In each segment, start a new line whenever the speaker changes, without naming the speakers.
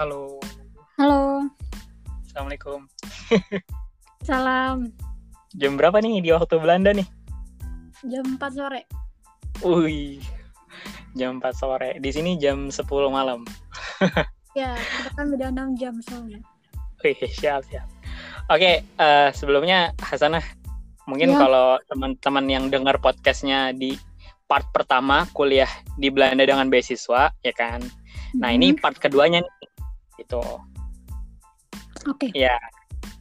Halo.
Halo,
Assalamualaikum.
salam.
Jam berapa nih di waktu Belanda nih?
Jam 4 sore.
Wih. Jam 4 sore. Di sini jam 10 malam.
Ya, kita kan beda 6 jam soalnya.
Wih, siap, siap. Oke, eh, sebelumnya Hasanah, mungkin
Ya.
kalau teman-teman yang dengar podcastnya di part pertama kuliah di Belanda dengan beasiswa, ya kan? Nah, ini
Mhm.
part keduanya nih. Gitu.
Oke.
Ya,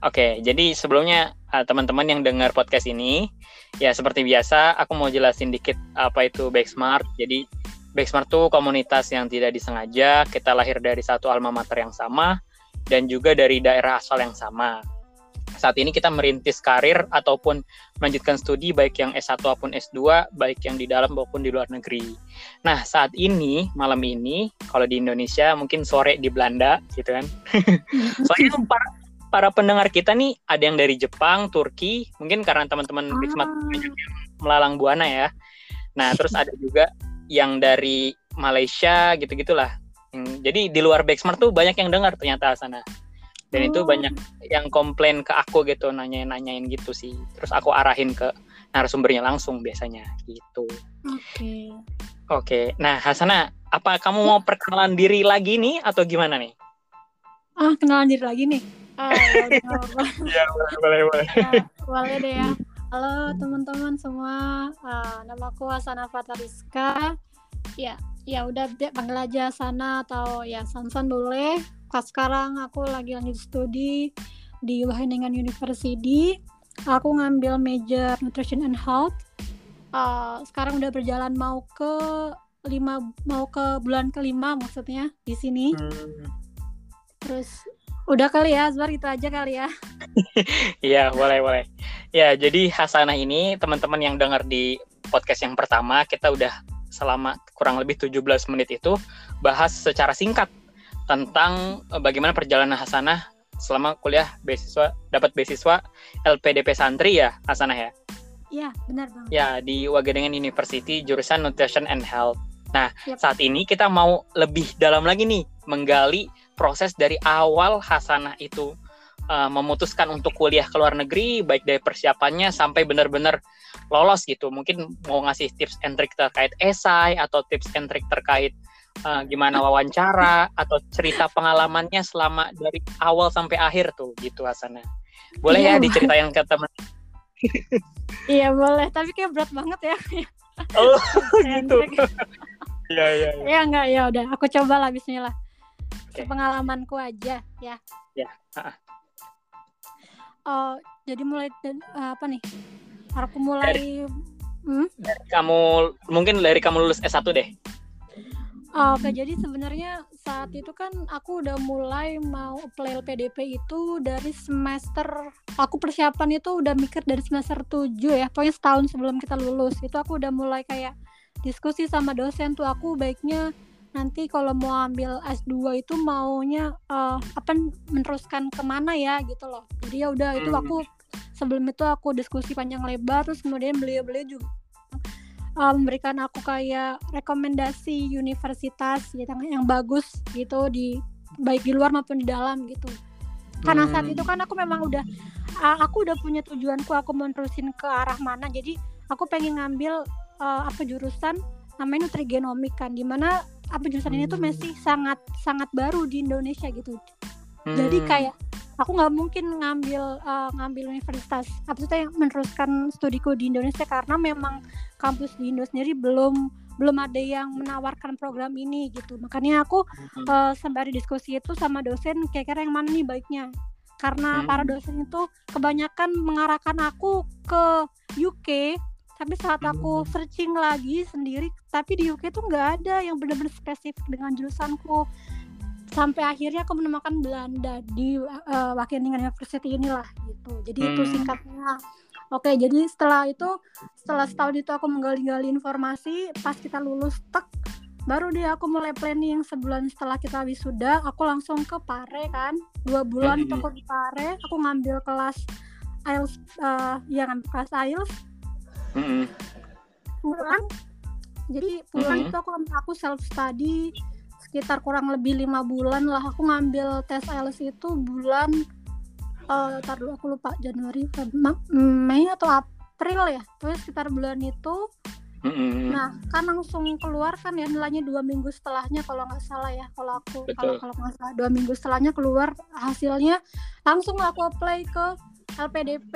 oke. Jadi sebelumnya uh, teman-teman yang dengar podcast ini, ya seperti biasa, aku mau jelasin dikit apa itu Backsmart. Jadi Backsmart tuh komunitas yang tidak disengaja. Kita lahir dari satu alma mater yang sama dan juga dari daerah asal yang sama. Saat ini kita merintis karir ataupun melanjutkan studi baik yang S1 maupun S2, baik yang di dalam maupun di luar negeri. Nah, saat ini, malam ini, kalau di Indonesia mungkin sore di Belanda, gitu kan. Soalnya para, para pendengar kita nih ada yang dari Jepang, Turki, mungkin karena teman-teman
Ah.
Wismat banyak yang melalang buana ya. Nah, terus ada juga yang dari Malaysia gitu-gitulah. Hmm, Jadi di luar Backsmart tuh banyak yang dengar ternyata sana. Dan itu
Oh.
banyak yang komplain ke aku gitu, nanyain-nanyain gitu sih. Terus aku arahin ke narasumbernya langsung biasanya gitu.
Oke.
Oke, nah Hasana, apa kamu mau perkenalan diri lagi nih atau gimana nih?
Ah, kenalan diri lagi nih. Ah, ya.
Iya, boleh, boleh, boleh.
Ya, boleh deh ya. Halo teman-teman semua, Ah, namaku Hasana Fatariska. Ya, ya udah panggil aja Sana atau ya Sansan boleh. Pas sekarang aku lagi lanjut studi di Wageningen University. Aku ngambil major Nutrition and Health. Ah, sekarang udah berjalan mau ke lima mau ke bulan kelima maksudnya di sini.
Hmm.
Terus udah kali ya, Azwar itu aja kali ya.
Iya, boleh, boleh. Ya, jadi Hasanah ini teman-teman yang dengar di podcast yang pertama, kita udah selama kurang lebih 17 menit itu bahas secara singkat tentang eh, bagaimana perjalanan Hasanah selama kuliah beasiswa dapat beasiswa LPDP Santri ya, Hasanah ya.
Iya, benar banget.
Ya, di Wageningen University jurusan Nutrition and Health. Nah,
Yap.
saat ini kita mau lebih dalam lagi nih menggali proses dari awal Hasanah itu uh, memutuskan untuk kuliah ke luar negeri, baik dari persiapannya sampai benar-benar lolos gitu. Mungkin mau ngasih tips and trick terkait esai atau tips and trick terkait uh, gimana wawancara atau cerita pengalamannya selama dari awal sampai akhir tuh gitu Hasanah. Boleh
Iya,
ya diceritain ke teman
Iya boleh, tapi kayak berat banget ya.
Oh,
gitu.
Iya, iya, iya.
ya enggak ya udah, aku coba lah Bismillah.
Oke.
Pengalamanku aja ya.
Ya, ah.
Oh, jadi mulai eh, apa nih? Aku mulai hmm?
kamu mungkin dari kamu lulus S1 deh.
Oh, Oke, jadi sebenarnya saat itu kan aku udah mulai mau apply LPDP itu dari semester aku persiapan itu udah mikir dari semester 7 ya. Pokoknya setahun sebelum kita lulus. Itu aku udah mulai kayak diskusi sama dosen tuh aku baiknya nanti kalau mau ambil S2 itu maunya eh, apa meneruskan ke mana ya gitu loh. Jadi ya udah itu
Hmm.
aku sebelum itu aku diskusi panjang lebar terus kemudian beliau-beliau juga uh, memberikan aku kayak rekomendasi universitas gitu yang bagus gitu di baik di luar maupun di dalam gitu. Karena saat
Hmm.
itu kan aku memang udah uh, aku udah punya tujuanku aku mau terusin ke arah mana. Jadi aku pengen ngambil uh, apa jurusan namanya nutrigenomik kan di mana apa jurusan ini tuh
Hmm.
masih sangat sangat baru di Indonesia gitu.
Hmm.
Jadi kayak aku nggak mungkin ngambil uh, ngambil universitas apa itu yang meneruskan studiku di Indonesia karena memang kampus di Indo sendiri belum belum ada yang menawarkan program ini gitu. Makanya aku
Hmm.
uh, sembari diskusi itu sama dosen kira-kira yang mana nih baiknya. Karena
Hmm.
para dosen itu kebanyakan mengarahkan aku ke UK tapi saat aku
Hmm.
searching lagi sendiri tapi di UK tuh nggak ada yang benar-benar spesifik dengan jurusanku sampai akhirnya aku menemukan Belanda di uh, Wageningen University inilah gitu jadi itu
Hmm.
singkatnya oke jadi setelah itu setelah setahun itu aku menggali-gali informasi pas kita lulus tek baru deh aku mulai planning sebulan setelah kita wisuda aku langsung ke Pare kan dua bulan
Hmm.
aku di Pare aku ngambil kelas IELTS uh, ya ngambil kelas IELTS
Mm-mm.
pulang jadi pulang
Mhm.
itu aku aku self study sekitar kurang lebih lima bulan lah. Aku ngambil tes IELTS itu bulan uh, tar dulu aku lupa Januari Mei atau April ya. Pokoknya sekitar bulan itu.
Mm-mm.
nah kan langsung keluar kan ya nilainya dua minggu setelahnya kalau nggak salah ya. Kalau aku kalau kalau nggak salah dua minggu setelahnya keluar hasilnya langsung aku apply ke LPDP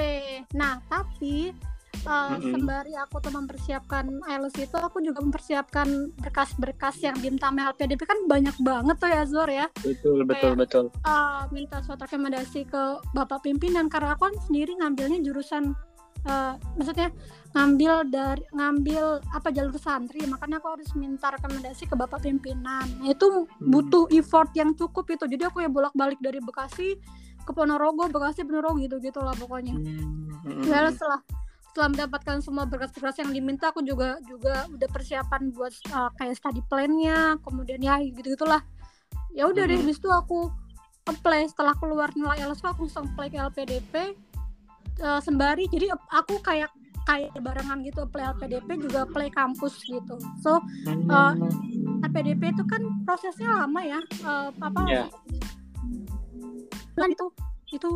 nah tapi uh,
Mm-mm.
sembari aku tuh mempersiapkan IELTS itu aku juga mempersiapkan berkas-berkas yang diminta LPDP kan banyak banget tuh ya Zor ya.
Betul betul
Kayak-
betul
uh, minta suatu rekomendasi ke bapak pimpinan. Karena aku kan sendiri ngambilnya jurusan uh, maksudnya ngambil dari ngambil apa jalur santri. Makanya aku harus minta rekomendasi ke bapak pimpinan. Nah, itu butuh effort yang cukup itu. Jadi aku ya bolak balik dari Bekasi ke Ponorogo Bekasi Ponorogo gitu gitulah pokoknya.
Mm-mm.
ya setelah setelah mendapatkan semua berkas-berkas yang diminta aku juga juga udah persiapan buat uh, kayak study plan-nya kemudian ya gitu gitulah ya udah deh
Mhm.
habis itu aku apply. Setelah keluar nilai IELTS aku langsung apply ke LPDP uh, sembari. Jadi aku kayak kayak barengan gitu apply LPDP juga apply kampus gitu. So uh, LPDP itu kan prosesnya lama ya uh, apa
Ya.
bulan itu itu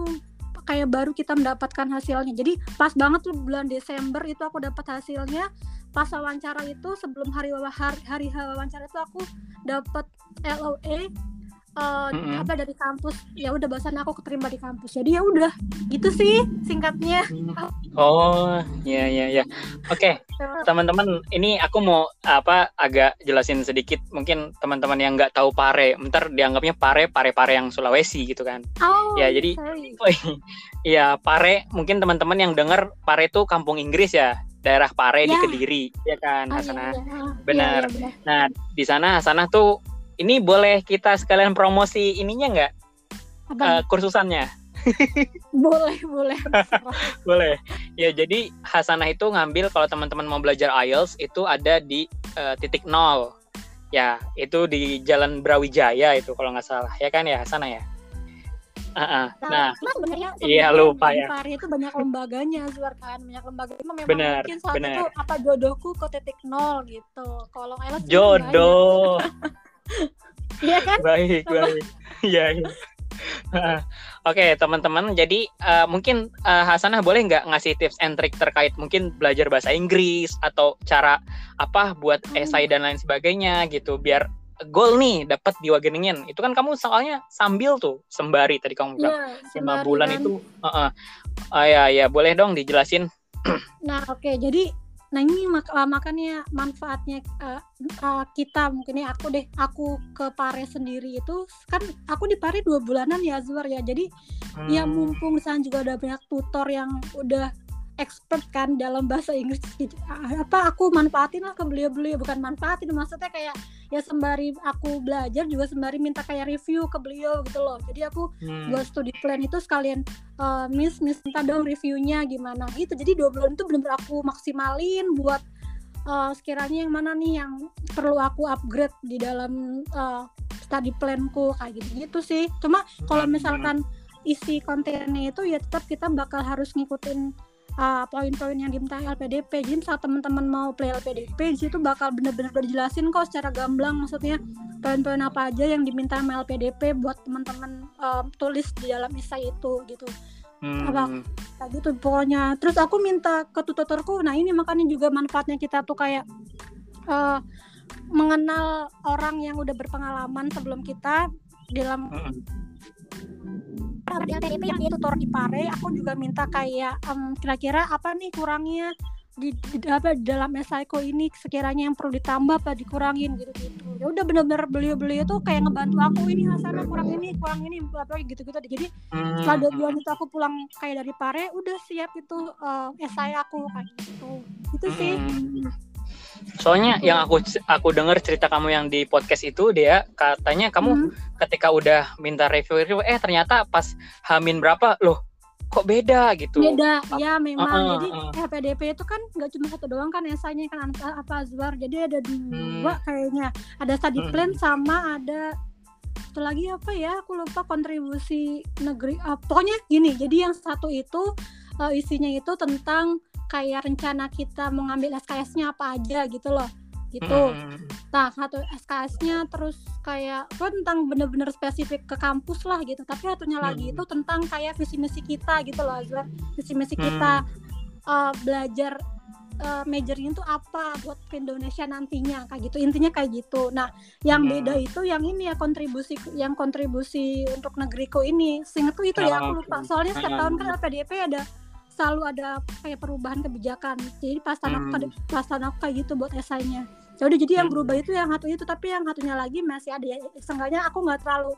kayak baru kita mendapatkan hasilnya. Jadi pas banget tuh bulan Desember itu aku dapat hasilnya. Pas wawancara itu sebelum hari hari, hari wawancara itu aku dapat LOA uh,
Mm-mm.
apa dari kampus ya udah bahasan aku keterima di kampus jadi ya udah gitu sih singkatnya
Oh, ya ya ya. Oke, teman-teman, ini aku mau apa agak jelasin sedikit. Mungkin teman-teman yang nggak tahu pare, ntar dianggapnya pare pare-pare yang Sulawesi gitu kan.
oh
Ya, jadi-
sorry.
Iya, pare. Mungkin teman-teman yang dengar pare itu kampung Inggris ya, daerah pare di
Ya.
Kediri, ya kan,
iya,
Hasanah.
iya. Ah,
Benar.
iya, iya, benar.
Nah, di sana Hasanah tuh ini boleh kita sekalian promosi ininya nggak
nih?
kursusannya?
boleh boleh
Boleh. Ya, jadi Hasanah itu ngambil kalau teman-teman mau belajar IELTS itu ada di eh, titik nol. Ya, itu di Jalan Brawijaya itu kalau nggak salah. Ya kan ya Hasanah ya? Ah, ah. Nah,
Nah, sebenarnya
Iya, lupa ya.
Pari itu banyak lembaganya, Zuar kan. Banyak lembaga itu memang
Benar,
mungkin saat
benar.
itu apa jodohku ke titik nol gitu. Kalau juga
jodoh.
Iya kan?
baik, baik. Iya, iya. Ah, Oke, teman-teman. Jadi eh, mungkin eh, Hasanah boleh nggak ngasih tips and trick terkait mungkin belajar bahasa Inggris atau cara apa buat
Hmm.
esai dan lain sebagainya gitu biar goal nih dapat diwageningin. Itu kan kamu soalnya sambil tuh sembari tadi kamu bilang
Iya,
lima bulan
kan.
itu. Heeh. Ah, ya ya boleh dong dijelasin.
Nah, oke. Jadi nah ini mak uh, makanya manfaatnya uh, uh, kita mungkin ya aku deh aku ke Pare sendiri itu kan aku di Pare dua bulanan ya Zuar ya jadi ya
Hmm,
mumpung misalnya juga ada banyak tutor yang udah expert kan dalam bahasa Inggris gitu. Apa aku manfaatin lah ke beliau-beliau bukan manfaatin maksudnya kayak ya sembari aku belajar juga sembari minta kayak review ke beliau gitu loh jadi aku
hmm.
buat studi plan itu sekalian eh, miss miss minta dong reviewnya gimana gitu jadi dua bulan itu benar aku maksimalin buat eh, sekiranya yang mana nih yang perlu aku upgrade di dalam eh, study planku kayak gitu gitu sih cuma kalau
Hmm.
misalkan isi kontennya itu ya tetap kita bakal harus ngikutin uh, poin-poin yang diminta LPDP jadi saat teman-teman mau play LPDP di situ bakal bener-bener dijelasin kok secara gamblang maksudnya poin-poin apa aja yang diminta sama LPDP buat teman-teman uh, tulis di dalam esai itu gitu
Hmm.
apa? kayak gitu pokoknya terus aku minta ke tutorku nah ini makanya juga manfaatnya kita tuh kayak uh, mengenal orang yang udah berpengalaman sebelum kita dalam
Hmm.
Di LPDP yang dia tutor di Pare aku juga minta kayak em, kira-kira apa nih kurangnya di, di apa di dalam esaiku ini sekiranya yang perlu ditambah apa dikurangin gitu gitu ya udah bener-bener beliau-beliau tuh kayak ngebantu aku ini Hasanah kurang ini kurang ini apa gitu gitu jadi
Hmm.
setelah dua bulan itu aku pulang kayak dari Pare udah siap itu eh, esai aku kayak gitu itu sih
Hmm. Soalnya yang aku aku dengar cerita kamu yang di podcast itu dia katanya kamu
Hmm.
Ketika udah minta review-review eh ternyata pas Hamin berapa loh kok beda gitu.
beda ya memang
Uh-uh,
jadi
uh-uh.
LPDP itu kan nggak cuma satu doang kan esainya kan apa, apa Azwar jadi ada dua
Hmm.
kayaknya ada study
Hmm.
plan sama ada satu lagi apa ya aku lupa kontribusi negeri ah, pokoknya gini jadi yang satu itu eh, isinya itu tentang kayak rencana kita mau ngambil SKS-nya apa aja gitu loh gitu.
Hmm.
Nah, satu SKS-nya terus kayak itu tentang bener-bener spesifik ke kampus lah gitu. Tapi satunya lagi
Hmm.
itu tentang kayak visi misi kita gitu loh. Visi misi kita uh, belajar uh, majornya itu apa buat ke Indonesia nantinya kayak gitu. Intinya kayak gitu. Nah, yang
Hmm.
beda itu yang ini ya kontribusi yang kontribusi untuk negeriku ini. Seingatku itu ya
Oh,
aku lupa.
oke.
Soalnya setiap
Hmm.
tahun kan LPDP ada selalu ada kayak perubahan kebijakan. Jadi pas tanah
Hmm.
pas tanah kayak gitu buat esainya. Ya udah jadi yang
Hmm.
berubah itu yang satu itu tapi yang satunya lagi masih ada ya. Seenggaknya aku nggak terlalu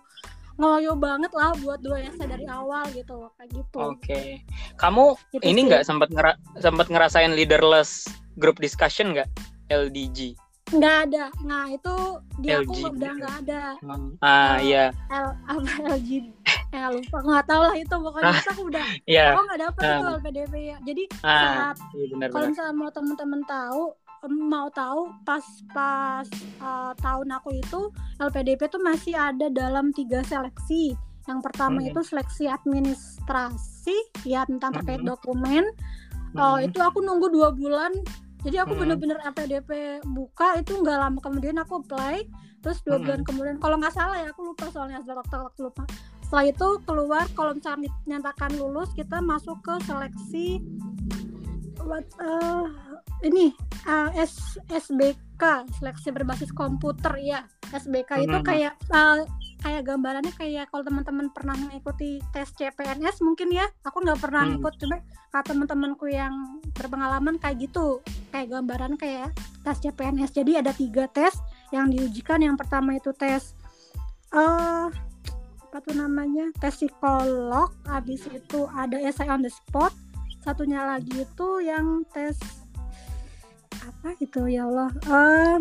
ngoyo banget lah buat dua esai dari awal gitu kayak gitu.
Oke. Kamu
Gitu
ini nggak sempat ngera sempat ngerasain leaderless group discussion nggak? LDG.
Nggak ada. Nah itu dia aku
LG.
udah nggak ada.
Ah, iya.
L apa LG eh lupa nggak tahu lah itu pokoknya
Ah.
itu aku udah
Iya.
aku nggak dapet itu
Ah.
LPDP ya jadi
Ah,
saat
iya
kalau misalnya mau temen-temen tahu mau tahu pas pas uh, tahun aku itu LPDP tuh masih ada dalam tiga seleksi yang pertama
Hmm.
itu seleksi administrasi ya tentang terkait
Hmm.
dokumen Oh,
Hmm.
itu aku nunggu dua bulan. Jadi aku
Hmm.
bener-bener LPDP buka itu nggak lama kemudian aku apply. Terus dua
Hmm.
bulan kemudian, kalau nggak salah ya aku lupa soalnya waktu waktu lupa. Setelah itu keluar kalau misalnya dinyatakan lulus kita masuk ke seleksi what, eh, ini eh, S, SBK seleksi berbasis komputer ya SBK itu
Hmm.
kayak eh, kayak gambarannya kayak kalau teman-teman pernah mengikuti tes CPNS mungkin ya. Aku nggak pernah
Hmm.
ikut cuma kata teman-temanku yang berpengalaman kayak gitu kayak gambaran kayak tes CPNS jadi ada tiga tes yang diujikan. Yang pertama itu tes eh apa tuh namanya tes psikolog habis itu ada essay on the spot. Satunya lagi itu yang tes apa itu ya Allah eh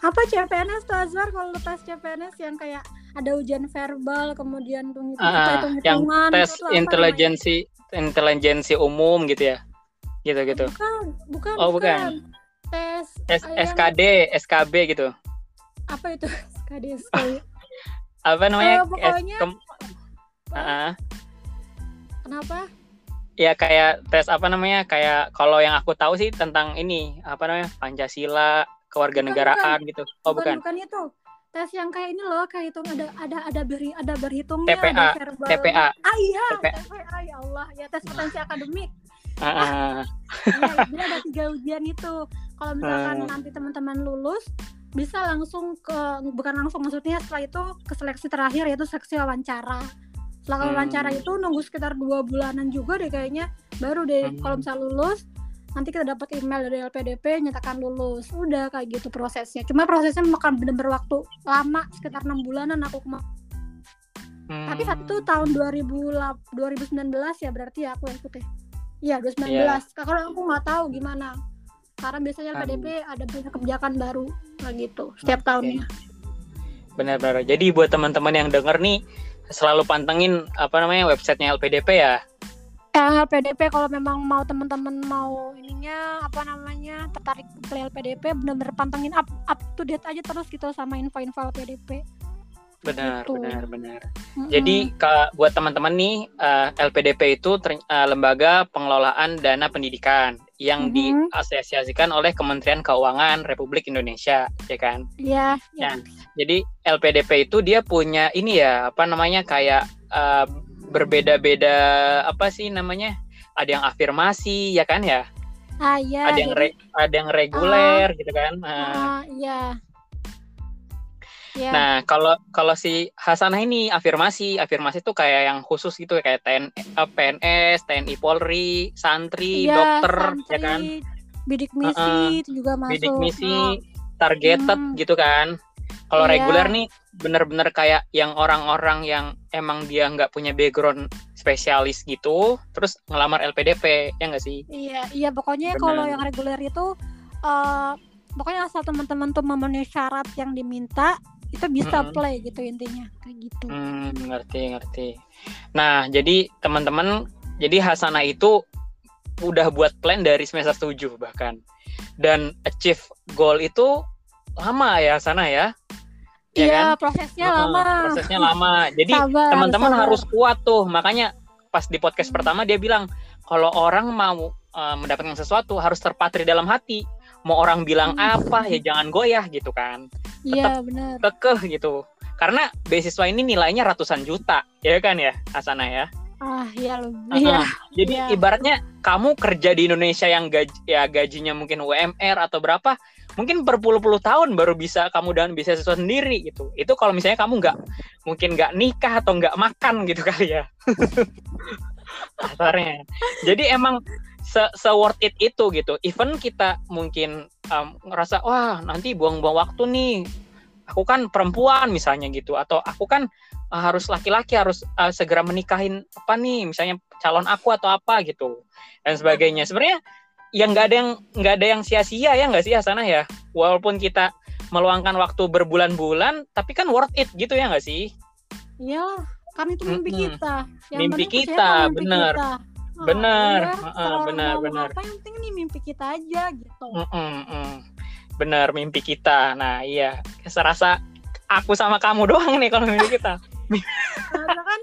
apa CPNS tuh Azwar kalau tes CPNS yang kayak ada ujian verbal kemudian tuh
Ah, ah, yang tes intelijensi intelijensi umum gitu ya. Gitu gitu.
bukan bukan
Oh, bukan.
tes
S-
eh, yang-
SKD, SKB gitu.
apa itu SKD SKD
Apa namanya?
Eh, pokoknya-
S- Ah, ah.
kenapa
ya kayak tes apa namanya? Kayak kalau yang aku tahu sih tentang ini, apa namanya? Pancasila, kewarganegaraan gitu. Oh, bukan.
bukan itu tes yang kayak ini loh kayak itu ada ada ada beri ada berhitungnya
TPA,
ada verbal
TPA.
ah iya
TPA.
TPA ya Allah ya tes potensi akademik
Ah, ah, ah.
Iya, jadi ada tiga ujian itu. Kalau misalkan
Hmm.
nanti teman-teman lulus, bisa langsung ke bukan langsung maksudnya setelah itu ke seleksi terakhir yaitu seleksi wawancara. Setelah
Hmm.
wawancara itu nunggu sekitar dua bulanan juga deh kayaknya, baru deh
Hmm.
kalau misalnya lulus nanti kita dapat email dari LPDP nyatakan lulus. Udah kayak gitu prosesnya. Cuma prosesnya makan bener-bener waktu lama sekitar enam bulanan aku kema-
Hmm.
Tapi saat itu tahun 2008 2019 ya berarti ya aku ikut ya. Iya 2019. Kalau aku nggak tahu gimana. Karena biasanya
Hmm.
LPDP ada banyak kebijakan baru kayak gitu setiap
Oke.
tahunnya.
Benar-benar. Jadi buat teman-teman yang denger nih selalu pantengin apa namanya websitenya LPDP ya.
Eh, LPDP kalau memang mau teman-teman mau ininya apa namanya tertarik ke LPDP bener-bener pantengin up up to date aja terus gitu sama info-info LPDP.
Benar,
Gitu.
benar, benar.
Mm-mm.
Jadi ka- buat teman-teman nih eh, LPDP itu ter- eh, lembaga pengelolaan dana pendidikan yang
Mhm.
diasosiasikan oleh Kementerian Keuangan Republik Indonesia, ya kan?
Iya, ya.
Ya. Jadi LPDP itu dia punya ini ya, apa namanya kayak eh, berbeda-beda apa sih namanya? Ada yang afirmasi, ya kan ya?
Ah iya.
ada yang re- ada yang reguler gitu kan. Nah,
ah, iya. Ya.
Nah, kalau kalau si Hasanah ini afirmasi, afirmasi itu kayak yang khusus gitu kayak TN, eh, PNS, TNI Polri, santri,
Iya,
dokter,
santri,
ya kan?
Bidik misi
Heeh.
itu juga masuk.
Bidik misi,
Oh,
targeted
Hmm.
gitu kan. Kalau
Iya.
reguler nih bener-bener kayak yang orang-orang yang emang dia nggak punya background spesialis gitu, terus ngelamar LPDP, ya nggak sih?
Iya, iya pokoknya
Benar.
kalau yang reguler itu eh pokoknya asal teman-teman tuh memenuhi syarat yang diminta itu bisa
Mm-mm.
play gitu intinya kayak gitu.
Hmm, ngerti, ngerti. Nah, jadi teman-teman, jadi Hasanah itu udah buat plan dari semester 7 bahkan. Dan achieve goal itu lama ya Hasanah ya. Iya
Iya,
kan?
prosesnya
Heeh,
lama.
Prosesnya lama. Jadi teman-teman harus kuat tuh. Makanya pas di podcast
Hmm.
pertama dia bilang kalau orang mau uh, mendapatkan sesuatu harus terpatri dalam hati. mau orang bilang apa ya jangan goyah gitu kan
Iya benar.
kekeh gitu karena beasiswa ini nilainya ratusan juta ya kan ya Asana ya
Ah iya lebih. Iya.
jadi
Iya.
ibaratnya kamu kerja di Indonesia yang gaji ya gajinya mungkin UMR atau berapa mungkin berpuluh-puluh tahun baru bisa kamu dan beasiswa sendiri gitu itu kalau misalnya kamu nggak mungkin nggak nikah atau nggak makan gitu kali ya kasarnya jadi emang se, se worth it itu gitu even kita mungkin um, ngerasa wah nanti buang-buang waktu nih aku kan perempuan misalnya gitu atau aku kan uh, harus laki-laki harus uh, segera menikahin apa nih misalnya calon aku atau apa gitu dan sebagainya sebenarnya yang nggak ada yang nggak ada yang sia-sia ya nggak sih Hasanah ya walaupun kita meluangkan waktu berbulan-bulan tapi kan worth it gitu ya nggak sih
Iyalah, kan itu mimpi kita.
Mimpi
penting
kita,
mimpi
bener.
kita. Kalau orang
bener,
ngomong
bener.
Apa yang penting nih mimpi kita aja gitu.
Mm-mm, mm. bener mimpi kita nah iya serasa aku sama kamu doang nih kalau mimpi kita
Karena kan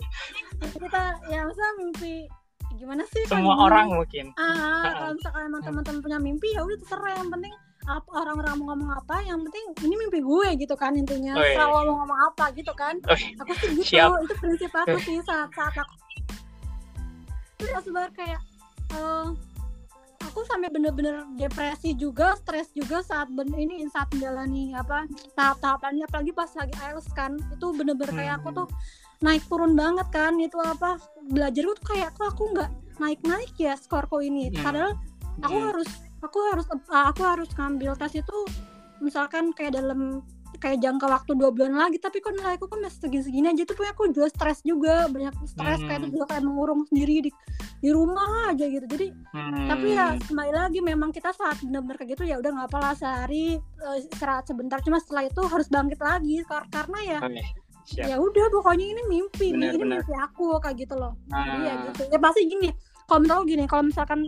kita ya masa mimpi gimana sih kan
semua
gini?
orang mungkin
Ah,
Ha-ha.
kalau misalkan emang teman-teman punya mimpi ya udah terserah yang penting apa orang-orang mau ngomong apa yang penting ini mimpi gue gitu kan intinya selalu mau ngomong apa gitu kan
Wih,
aku sih gitu
Siap.
itu prinsip aku sih saat saat aku terus sebar kayak eh, aku sampai bener-bener depresi juga stres juga saat ben ini saat menjalani apa tahap-tahapannya apalagi pas lagi IELTS kan itu bener-bener kayak aku
Hmm.
tuh naik turun banget kan itu apa belajar tuh kayak kok aku nggak naik-naik ya skorku ini
Hmm.
padahal aku
Hmm.
harus aku harus uh, aku harus ngambil tes itu misalkan kayak dalam kayak jangka waktu dua bulan lagi tapi kok nilaiku kan masih segini-segini aja. Tuh punya aku juga stres juga banyak stres kayak itu
Hmm.
juga kayak mengurung sendiri di di rumah aja gitu. Jadi
Hmm.
tapi ya kembali lagi memang kita saat benar-benar kayak gitu ya udah nggak apa-apa sehari eh, istirahat sebentar. Cuma setelah itu harus bangkit lagi Kar- karena ya ya udah pokoknya ini mimpi nih,
Benar,
ini
benar.
mimpi aku kayak gitu loh. Jadi ya
Ah,
gitu. Ya pasti gini kalau menurut gini kalau misalkan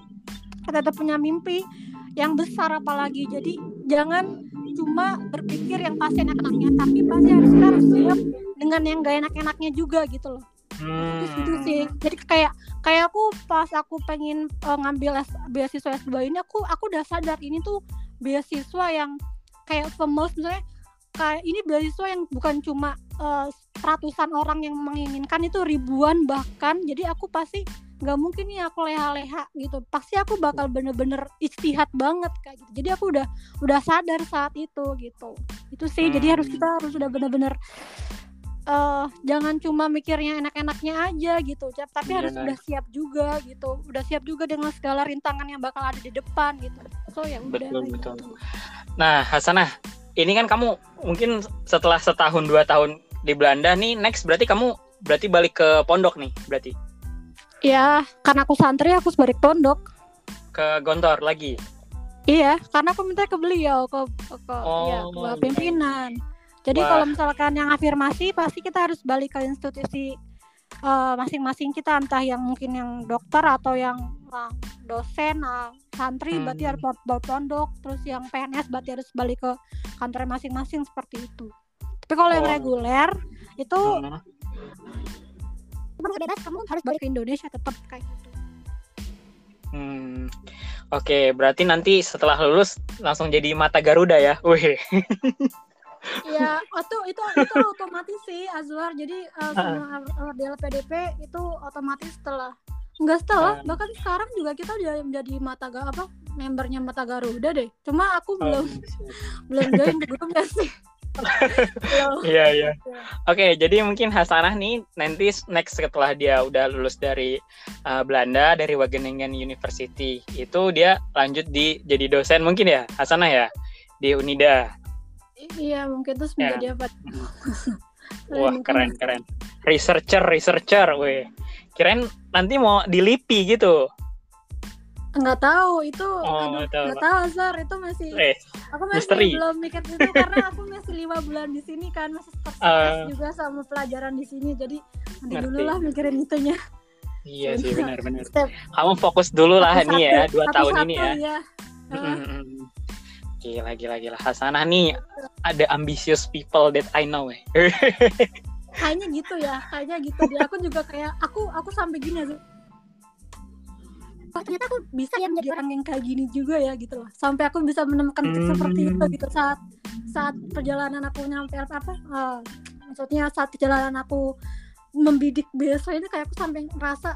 kita tetap punya mimpi yang besar apalagi jadi jangan cuma berpikir yang pasti enak-enaknya tapi pasti harus kita harus siap dengan yang gak enak-enaknya juga gitu loh.
Hmm.
Terus gitu sih. Jadi kayak kayak aku pas aku pengen eh, ngambil S- beasiswa S2 ini aku aku udah sadar ini tuh beasiswa yang kayak famous misalnya kayak ini beasiswa yang bukan cuma eh, ratusan orang yang menginginkan itu ribuan bahkan. Jadi aku pasti nggak mungkin nih aku leha-leha gitu pasti aku bakal bener-bener istihad banget kayak gitu jadi aku udah udah sadar saat itu gitu itu sih jadi harus
Hmm.
kita harus udah bener-bener eh jangan cuma mikirnya enak-enaknya aja gitu tapi
Iya,
harus
nah.
udah siap juga gitu udah siap juga dengan segala rintangan yang bakal ada di depan gitu so ya udah
Betul, betul.
gitu.
Nah, Hasanah, ini kan kamu mungkin setelah setahun dua tahun di Belanda nih, next berarti kamu berarti balik ke pondok nih, berarti
ya karena aku santri aku harus balik pondok
ke Gontor lagi.
iya karena aku minta ke beliau ke ke,
Oh,
ya, ke pimpinan jadi
Wah.
kalau misalkan yang afirmasi pasti kita harus balik ke institusi eh, masing-masing kita entah yang mungkin yang dokter atau yang ah, dosen ah, santri
Hmm.
berarti harus balik pondok terus yang PNS berarti harus balik ke kantor masing-masing seperti itu tapi kalau yang
Oh.
reguler itu
Hmm.
Kamu bebas kamu harus balik ke Indonesia tetap kayak gitu
Hmm. Oke, berarti nanti setelah lulus langsung jadi mata Garuda ya. Wih.
Iya, itu itu itu otomatis sih Azwar. Jadi uh, semua uh, di LPDP itu otomatis setelah enggak setelah
Ah.
bahkan sekarang juga kita udah menjadi mata ga, apa membernya mata Garuda deh. Cuma aku belum belum join ke grupnya sih.
Iya, iya. Oke, jadi mungkin Hasanah nih nanti next setelah dia udah lulus dari uh, Belanda dari Wageningen University, itu dia lanjut di jadi dosen mungkin ya, Hasanah ya di Unida.
Iya, mungkin terus
Ya.
menjadi apa?
Wah, keren keren. Researcher, researcher, weh. Kirain nanti mau di LIPI gitu.
Enggak tahu itu
Oh,
aduh,
tahu.
enggak tahu Azwar itu masih
Eh,
aku masih
misteri.
belum mikir itu karena aku masih lima bulan di sini kan masih stres
Ah.
juga sama pelajaran di sini jadi nanti dulu lah mikirin itunya
iya sih benar-benar. Kamu fokus dulu lah
satu-satu,
nih ya, dua tahun
satu-satu
ini ya.
ya.
Mm-mm. Gila, gila, gila. Hasanah nih ada ambitious people that I know eh.
kayaknya gitu ya kayaknya gitu dia aku juga kayak aku aku sampai gini aja wah ternyata aku bisa ya menjadi orang yang kayak gini juga ya gitu loh. Sampai aku bisa menemukan titik
Hmm.
seperti itu gitu. Saat saat perjalanan aku nyampe apa eh, maksudnya saat perjalanan aku membidik besok ini kayak aku sampai ngerasa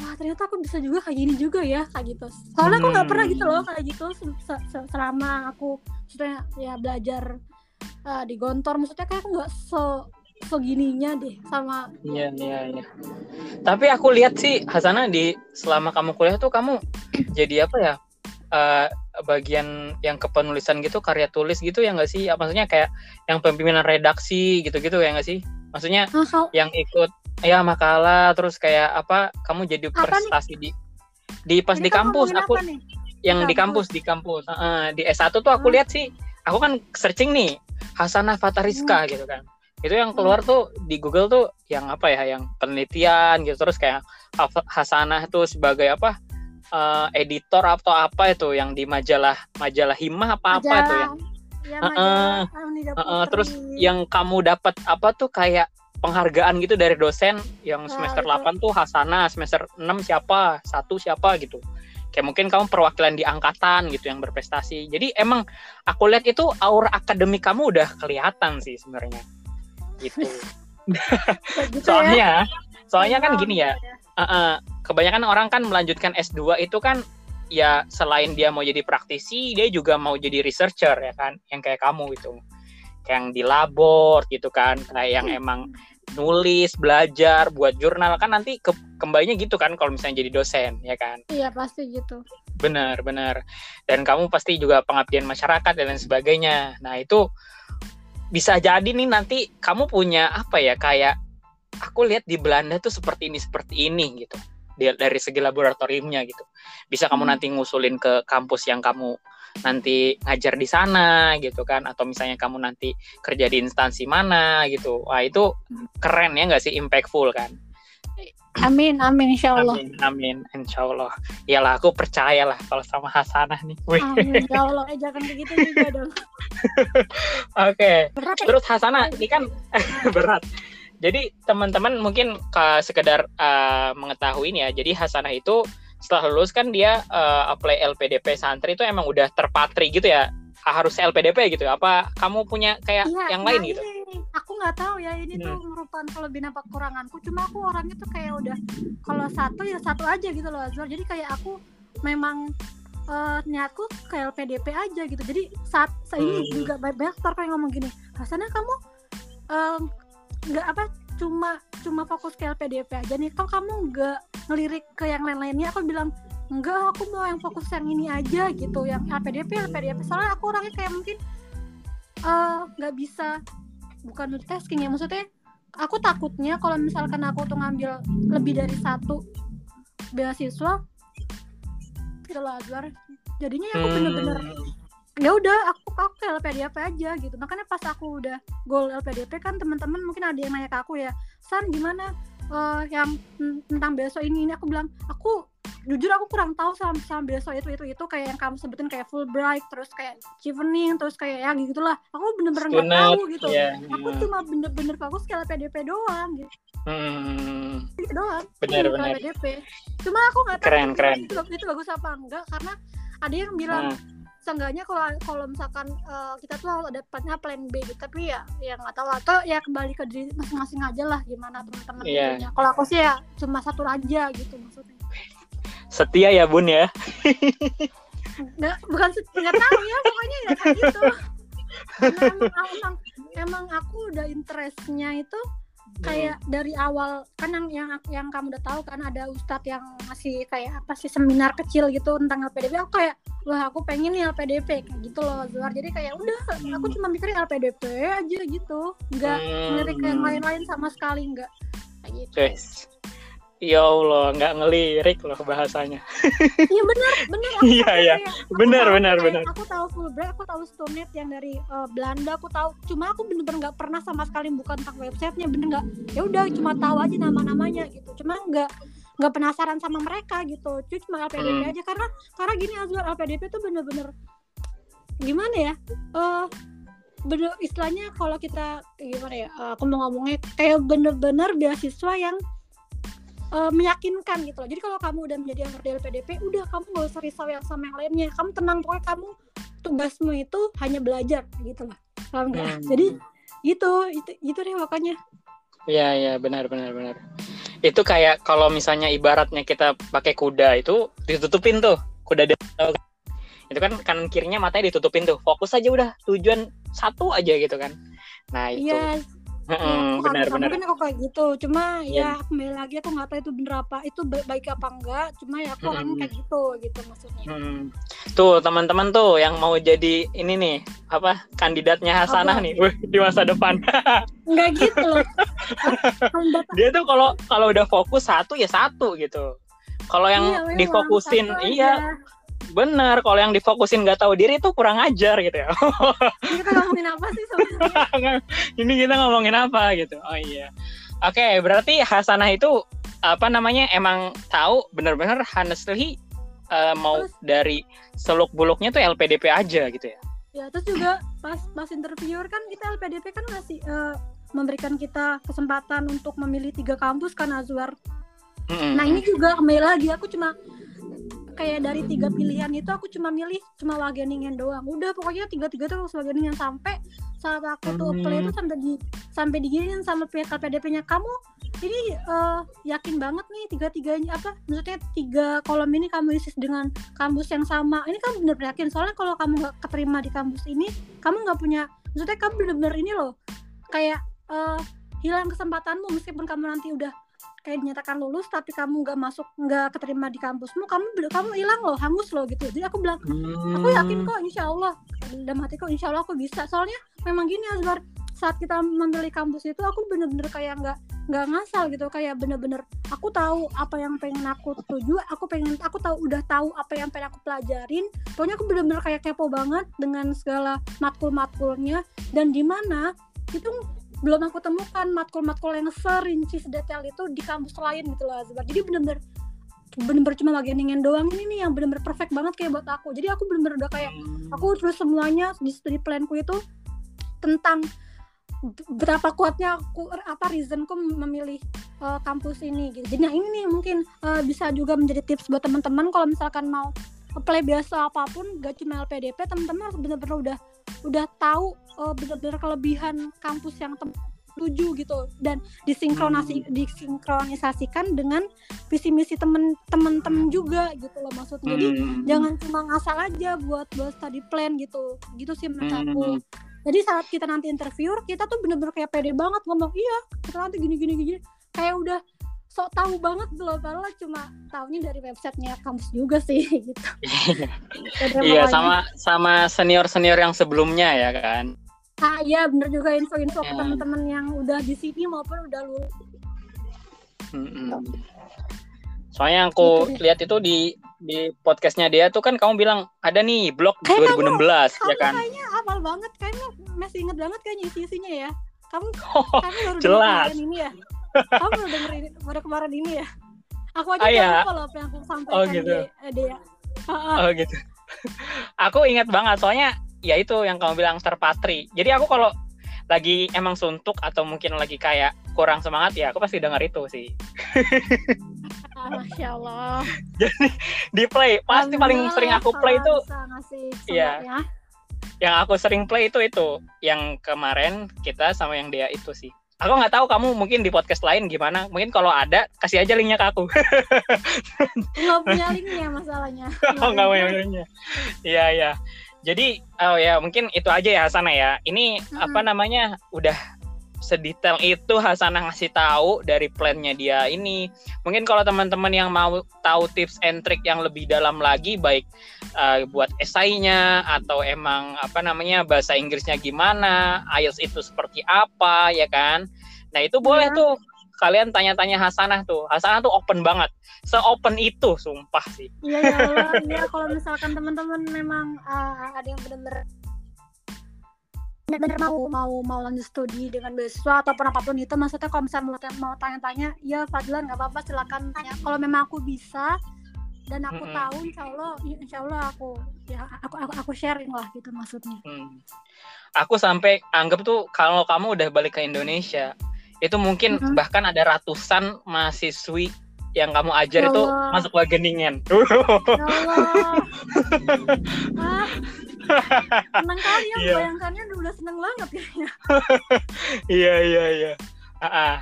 wah ternyata aku bisa juga kayak gini juga ya kayak gitu. Soalnya aku nggak pernah gitu loh kayak gitu se- se- se- selama aku maksudnya ya belajar eh, di gontor maksudnya kayak aku nggak se segininya deh sama
Iya, iya, iya. Tapi aku lihat sih Hasana di selama kamu kuliah tuh kamu jadi apa ya? eh, bagian yang kepenulisan gitu, karya tulis gitu ya nggak sih? Ya, maksudnya kayak yang pemimpinan redaksi gitu-gitu ya nggak sih? Maksudnya
ah, kalau
yang ikut ya makalah terus kayak apa? Kamu jadi
Apa nih?
prestasi di di pas
ini
di kampus aku
nih?
yang
Di
di kampus di kampus Heeh, di S1 tuh aku
Hmm.
lihat sih aku kan searching nih Hasanah Fatariska gitu kan itu yang keluar tuh di Google tuh yang apa ya yang penelitian gitu terus kayak Hasanah tuh sebagai apa eh, editor atau apa itu yang di majalah majalah Himah apa apa
Majalah-
itu yang
ya, majalah Anida
Heeh,
Putri.
terus yang kamu dapat apa tuh kayak penghargaan gitu dari dosen yang
Nah,
semester
itu.
8 tuh Hasanah, semester 6 siapa, satu siapa gitu. Kayak mungkin kamu perwakilan di angkatan gitu yang berprestasi. Jadi emang aku lihat itu aura akademik kamu udah kelihatan sih sebenarnya. Gitu.
Gitu ya.
Soalnya soalnya kan gini ya, eh, eh, kebanyakan orang kan melanjutkan S2 itu kan ya selain dia mau jadi praktisi, dia juga mau jadi researcher ya kan, yang kayak kamu gitu. Kayak yang di labor gitu kan, kayak yang emang nulis, belajar, buat jurnal kan nanti ke kembalinya gitu kan kalau misalnya jadi dosen ya kan.
Iya pasti gitu.
Benar, benar. Dan kamu pasti juga pengabdian masyarakat dan lain sebagainya. Nah, itu bisa jadi nih nanti kamu punya apa ya kayak aku lihat di Belanda tuh seperti ini seperti ini gitu. Dari segi laboratoriumnya gitu. Bisa kamu
Hmm.
nanti ngusulin ke kampus yang kamu nanti ngajar di sana gitu kan atau misalnya kamu nanti kerja di instansi mana gitu. Wah, itu keren ya nggak sih impactful kan?
Amin, amin insya Allah.
Amin, amin, insya Allah. Iyalah, aku percaya lah kalau sama Hasanah nih. Wih.
Amin ya Allah. Eh jangan begitu juga dong.
Oke,
Berat ya?
terus Hasanah ini kan berat. Jadi teman-teman mungkin ke sekedar eh, mengetahui ini ya. Jadi Hasanah itu setelah lulus kan dia eh, apply LPDP santri itu emang udah terpatri gitu ya. Harus LPDP gitu. Apa kamu punya kayak
Iya,
yang lain gitu?
Aku nggak tahu ya ini tuh
Hmm.
merupakan kelebihan apa kekuranganku. Cuma aku orangnya tuh kayak udah kalau satu ya satu aja gitu loh Azwar. Jadi kayak aku memang eh, niatku ke LPDP aja gitu. Jadi saat saya ini
Hmm.
juga banyak store yang ngomong gini, Hasanah kamu nggak apa cuma cuma fokus ke LPDP aja nih. Kok kamu nggak ngelirik ke yang lain-lainnya? Aku bilang enggak aku mau yang fokus yang ini aja gitu yang LPDP LPDP soalnya aku orangnya kayak mungkin eh, nggak bisa bukan multitasking ya maksudnya aku takutnya kalau misalkan aku tuh ngambil lebih dari satu beasiswa gitu loh Azwar jadinya ya aku bener-bener
Hmm.
ya udah aku aku ke LPDP aja gitu makanya pas aku udah goal LPDP kan teman-teman mungkin ada yang nanya ke aku ya San gimana eh, yang tentang besok ini ini aku bilang aku jujur aku kurang tahu sama sama besok itu itu itu kayak yang kamu sebutin kayak Fulbright terus kayak Chevening terus kayak ya gitulah aku bener-bener nggak tahu gitu
iya.
aku cuma bener-bener fokus ke LPDP doang gitu
Hmm,
gitu doang
Bener, bener.
LPDP cuma aku nggak tahu
Keren,
itu-
keren.
itu, itu bagus apa enggak karena ada yang bilang
hmm.
seenggaknya kalau kalau misalkan eh, kita tuh harus ada plannya plan B gitu tapi ya ya nggak tahu atau ya kembali ke diri masing-masing aja lah gimana teman-teman
Iya.
itunya. kalau aku sih ya cuma satu aja gitu maksudnya
Setia ya Bun ya.
nggak bukan se- nggak tahu ya pokoknya ya kayak gitu. Emang, emang emang aku udah interestnya itu kayak dari awal kan yang yang yang kamu udah tahu kan ada ustadz yang ngasih kayak apa sih seminar kecil gitu tentang LPDP aku kayak wah aku pengen nih LPDP kayak gitu loh Zuhar. Jadi kayak udah aku cuma mikirin LPDP aja gitu. Nggak
Hmm.
ngelirik yang lain-lain sama sekali nggak. Kayak gitu.
Guys. Ya Allah, nggak ngelirik loh bahasanya.
iya benar benar
Iya, iya. Benar, benar, benar.
aku tahu Fulbright aku tahu Stonet yang dari eh, Belanda aku tahu cuma aku bener-bener nggak pernah sama sekali bukan tentang websitenya bener nggak ya udah cuma tahu aja nama-namanya gitu cuma nggak nggak penasaran sama mereka gitu cuma LPDP
Hmm.
aja karena karena gini Azwar LPDP tuh bener-bener gimana ya eh bener istilahnya kalau kita gimana ya eh, aku mau ngomongnya kayak bener-bener beasiswa yang uh, meyakinkan gitu loh. Jadi kalau kamu udah menjadi anggota LPDP, udah kamu gak usah risau yang sama yang lainnya. Kamu tenang pokoknya kamu tugasmu itu hanya belajar gitu loh. Paham nggak? Hmm. Jadi itu itu itu deh pokoknya.
Iya iya benar benar benar. Itu kayak kalau misalnya ibaratnya kita pakai kuda itu ditutupin tuh kuda itu kan kanan kirinya matanya ditutupin tuh fokus aja udah tujuan satu aja gitu kan nah itu
yes iya,
Hmm, ya, benar benar.
Mungkin aku kayak gitu. Cuma yeah. ya kembali lagi aku nggak tahu itu bener apa, itu baik apa enggak. Cuma ya aku hmm. kayak gitu gitu maksudnya. Hmm.
Tuh teman-teman tuh yang mau jadi ini nih apa kandidatnya Hasanah apa? nih, Wih, di masa depan.
Enggak gitu.
Dia tuh kalau kalau udah fokus satu ya satu gitu. Kalau yang iya, difokusin iya Bener, kalau yang difokusin nggak tahu diri itu kurang ajar gitu ya.
Ini kita ngomongin apa sih sebenarnya?
Ini kita ngomongin apa gitu. Oh iya. Oke, okay, berarti Hasanah itu apa namanya emang tahu bener-bener honestly uh, mau terus, dari seluk buluknya tuh LPDP aja gitu ya.
Ya, terus juga pas pas interviewer kan kita LPDP kan masih uh, memberikan kita kesempatan untuk memilih tiga kampus kan Azwar. Mm -hmm. Nah ini juga kembali lagi aku cuma kayak dari tiga pilihan itu aku cuma milih cuma Wageningen doang. Udah pokoknya tiga tiga tuh Wageningen sampai saat aku tuh apply itu hmm. sampai di sampai diginin sama pihak KPDP-nya kamu ini uh, yakin banget nih tiga tiganya apa maksudnya tiga kolom ini kamu isi dengan kampus yang sama. Ini kamu bener bener yakin? Soalnya kalau kamu nggak keterima di kampus ini kamu nggak punya maksudnya kamu bener-bener ini loh kayak uh, hilang kesempatanmu meskipun kamu nanti udah kayak dinyatakan lulus tapi kamu nggak masuk nggak keterima di kampusmu kamu kamu hilang loh hangus loh gitu. Jadi aku bilang aku yakin kok insya Allah. Dalam hatiku insya Allah aku bisa. Soalnya memang gini Azbar saat kita memilih kampus itu aku bener-bener kayak nggak nggak ngasal gitu. Kayak bener-bener aku tahu apa yang pengen aku tuju aku pengen aku tahu udah tahu apa yang pengen aku pelajarin. Pokoknya aku bener-bener kayak kepo banget dengan segala matkul-matkulnya. Dan di mana itu belum aku temukan matkul-matkul yang serinci sedetail itu di kampus lain gitu loh Azbar. Jadi bener-bener bener-bener cuma bagian doang ini nih yang bener-bener perfect banget kayak buat aku. Jadi aku bener-bener udah kayak aku terus semuanya di studi planku itu tentang berapa kuatnya aku apa reasonku memilih uh, kampus ini gitu. Jadi nah ini nih mungkin uh, bisa juga menjadi tips buat teman-teman kalau misalkan mau apply biasa apa pun gak cuma LPDP teman-teman harus bener-bener udah udah tahu uh, benar-benar kelebihan kampus yang tuju gitu dan disinkronasi hmm. disinkronisasikan dengan visi misi temen-temen juga gitu loh maksudnya jadi hmm. jangan cuma ngasal aja buat buat study plan gitu gitu sih menurut hmm. aku jadi saat kita nanti interview kita tuh bener-bener kayak pede banget ngomong iya kita nanti gini gini gini kayak udah sok tahu banget loh padahal cuma tahunya dari websitenya kampus juga sih gitu.
Iya sama sama senior senior yang sebelumnya ya kan?
Ah iya bener juga info-info yeah. ke ya. teman-teman yang udah di sini maupun udah lulus
mm soalnya yang aku gitu lihat itu di di podcastnya dia tuh kan kamu bilang ada nih blog kayak 2016 kamu, ya kan?
kayaknya hafal banget kayaknya masih inget banget kayaknya isi-isinya ya. Kamu
oh, kamu baru jelas.
ini ya kamu udah dengerin pada kemarin ini ya? Aku aja ah, ya. lupa loh apa yang aku sampaikan oh, gitu. di uh,
uh. oh gitu. Aku ingat banget soalnya ya itu yang kamu bilang terpatri jadi aku kalau lagi emang suntuk atau mungkin lagi kayak kurang semangat ya aku pasti denger itu sih.
Ah, Masya Allah.
Jadi di play pasti Alhamdulillah, paling sering aku play itu
iya.
ya. yang aku sering play itu itu. Yang kemarin kita sama yang dia itu sih aku nggak tahu kamu mungkin di podcast lain gimana. Mungkin kalau ada kasih aja linknya ke aku.
Nggak punya linknya masalahnya.
Oh nggak punya linknya. Iya iya. Jadi oh ya mungkin itu aja ya Hasanah ya. Ini hmm. apa namanya udah sedetail itu Hasanah ngasih tahu dari plannya dia ini. Mungkin kalau teman-teman yang mau tahu tips and trick yang lebih dalam lagi baik uh, buat esainya atau emang apa namanya bahasa Inggrisnya gimana, IELTS itu seperti apa ya kan. Nah, itu boleh ya. tuh kalian tanya-tanya Hasanah tuh. Hasanah tuh open banget. Se-open itu sumpah sih.
Iya ya Iya kalau misalkan teman-teman memang uh, ada yang benar-benar benar-benar mau mau mau lanjut studi dengan beasiswa ataupun apa pun itu maksudnya kalau misalnya mau, mau tanya-tanya ya Fadlan nggak apa-apa silakan tanya kalau memang aku bisa dan aku mm -hmm. tahu insya Allah insya Allah aku ya aku aku, aku sharing lah gitu maksudnya hmm.
aku sampai anggap tuh kalau kamu udah balik ke Indonesia itu mungkin mm -hmm. bahkan ada ratusan mahasiswi yang kamu ajar
Ya
itu masuk wageningen.
Ya Allah. ah, seneng kali ya
Iya.
bayangkannya udah seneng banget kayaknya.
Iya iya iya. Ah, ah.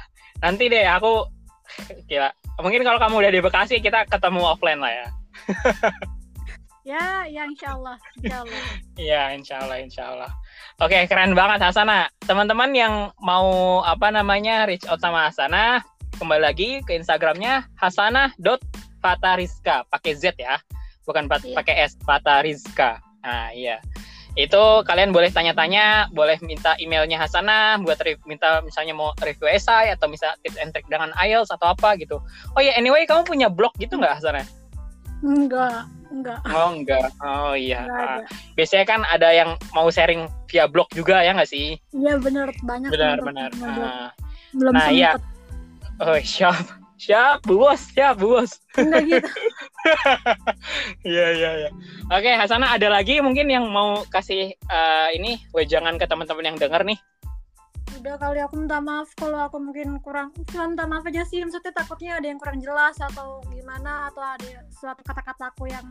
Nanti deh aku kira mungkin kalau kamu udah di Bekasi kita ketemu offline lah ya.
Ya, ya insya Allah, insya Allah.
Iya, insya Allah, insya Allah. Oke, keren banget Hasana. Teman-teman yang mau apa namanya reach out sama Hasana, kembali lagi ke Instagramnya hasana.fatariska, pakai Z ya, bukan pat-
Iya.
pakai S, Fatariska. Nah, iya. Itu kalian boleh tanya-tanya, boleh minta emailnya Hasana, buat minta misalnya mau review esai atau bisa tips and trick dengan IELTS atau apa gitu. Oh ya, anyway, kamu punya blog gitu nggak Hasana?
Enggak, enggak.
Oh enggak. Oh iya.
Enggak
biasanya kan ada yang mau sharing via blog juga ya nggak sih?
Iya benar banyak
Benar benar.
yang belum-
Ah, nah, iya. oh siap siap bu bos siap bu bos.
Enggak gitu.
Iya iya iya. Oke Hasana ada lagi mungkin yang mau kasih eh, ini wejangan ke teman-teman yang dengar nih.
Udah kali aku minta maaf kalau aku mungkin kurang cuma minta maaf aja sih maksudnya takutnya ada yang kurang jelas atau gimana atau ada suatu kata-kata aku yang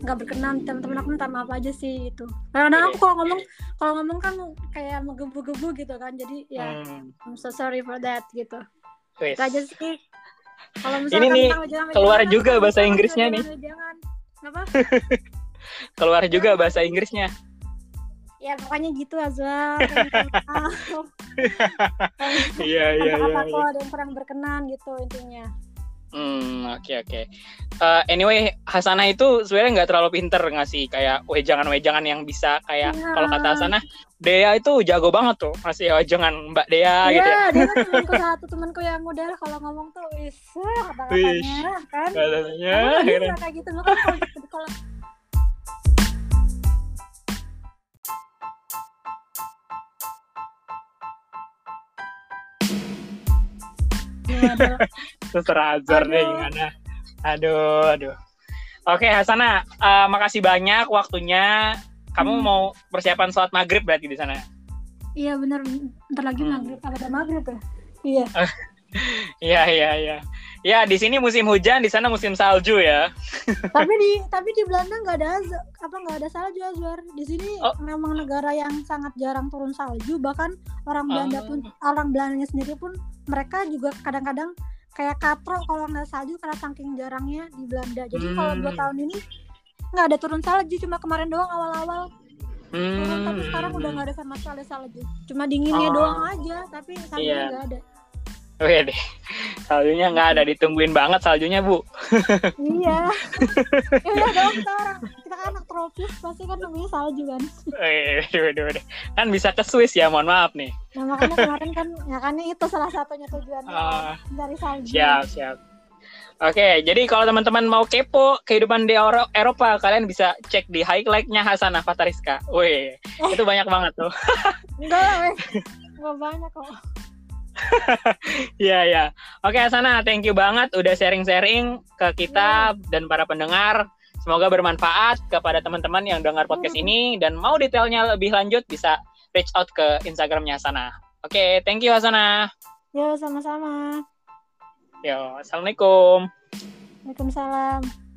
nggak berkenan teman-teman aku minta maaf aja sih itu karena aku kalau ngomong kalau ngomong kan kayak menggebu-gebu gitu kan jadi ya
Hmm,
I'm so sorry for that gitu
wis.
aja sih kalau
Ini nih, keluar juga
kalau
bahasa Inggrisnya nih.
wejangan-wejangan, apa
Keluar juga bahasa Inggrisnya.
ya pokoknya gitu Kalau
Iya iya iya.
kata-kataku
iya.
ada yang kurang berkenan gitu intinya
Hmm oke oke. Eh, anyway Hasana itu sebenarnya nggak terlalu pinter ngasih kayak wejangan-wejangan yang bisa kayak
Iya.
kalau kata Hasana Dea itu jago banget tuh ngasih wejangan Mbak Dea gitu ya.
Iya, dia kan temanku satu temanku yang udah kalau ngomong tuh wis kata-katanya kan.
Katanya,
bisa kayak gitu loh kan kalau
terserah Azhar deh
Aduh.
gimana. Aduh, aduh. Oke, Hasana, eh, makasih banyak waktunya. Kamu
Hmm.
mau persiapan sholat maghrib berarti di sana?
Iya bener, ntar lagi
Hmm.
maghrib, apa ada maghrib ya? Iya.
Iya, iya, iya. Ya, di sini musim hujan, di sana musim salju ya.
tapi di tapi di Belanda nggak ada apa nggak ada salju Azwar. Di sini
Oh.
memang negara yang sangat jarang turun salju. Bahkan orang Belanda
Oh.
pun orang Belandanya sendiri pun mereka juga kadang-kadang kayak katro kalau nggak salju karena saking jarangnya di Belanda. Jadi kalau dua
Hmm.
tahun ini nggak ada turun salju, cuma kemarin doang awal-awal turun. Tapi
Hmm.
sekarang udah nggak ada sama sekali salju. Cuma dinginnya
Oh.
doang aja, tapi saljunya
Iya.
nggak ada.
Wih deh, saljunya nggak ada ditungguin banget saljunya bu.
iya. ya udah dong kita tropis pasti kan namanya salju kan.
Wih, waduh, waduh, waduh. Kan bisa ke Swiss ya, mohon maaf nih.
Nah makanya kemarin kan, makanya itu salah satunya tujuannya
Ah,
dari salju.
siap, siap. Oke, jadi kalau teman-teman mau kepo kehidupan di Euro- Eropa, kalian bisa cek di highlight-nya Hasanah Fatariska. Wih, itu banyak banget tuh.
Enggak lah. Enggak banyak kok.
Iya, iya. Oke, Hasanah, thank you banget udah sharing-sharing ke kita dan para pendengar. Semoga bermanfaat kepada teman-teman yang dengar podcast ini dan mau detailnya lebih lanjut bisa reach out ke Instagramnya Hasanah. Oke, thank you Hasanah.
Yo, sama-sama.
Yo, assalamualaikum.
Waalaikumsalam.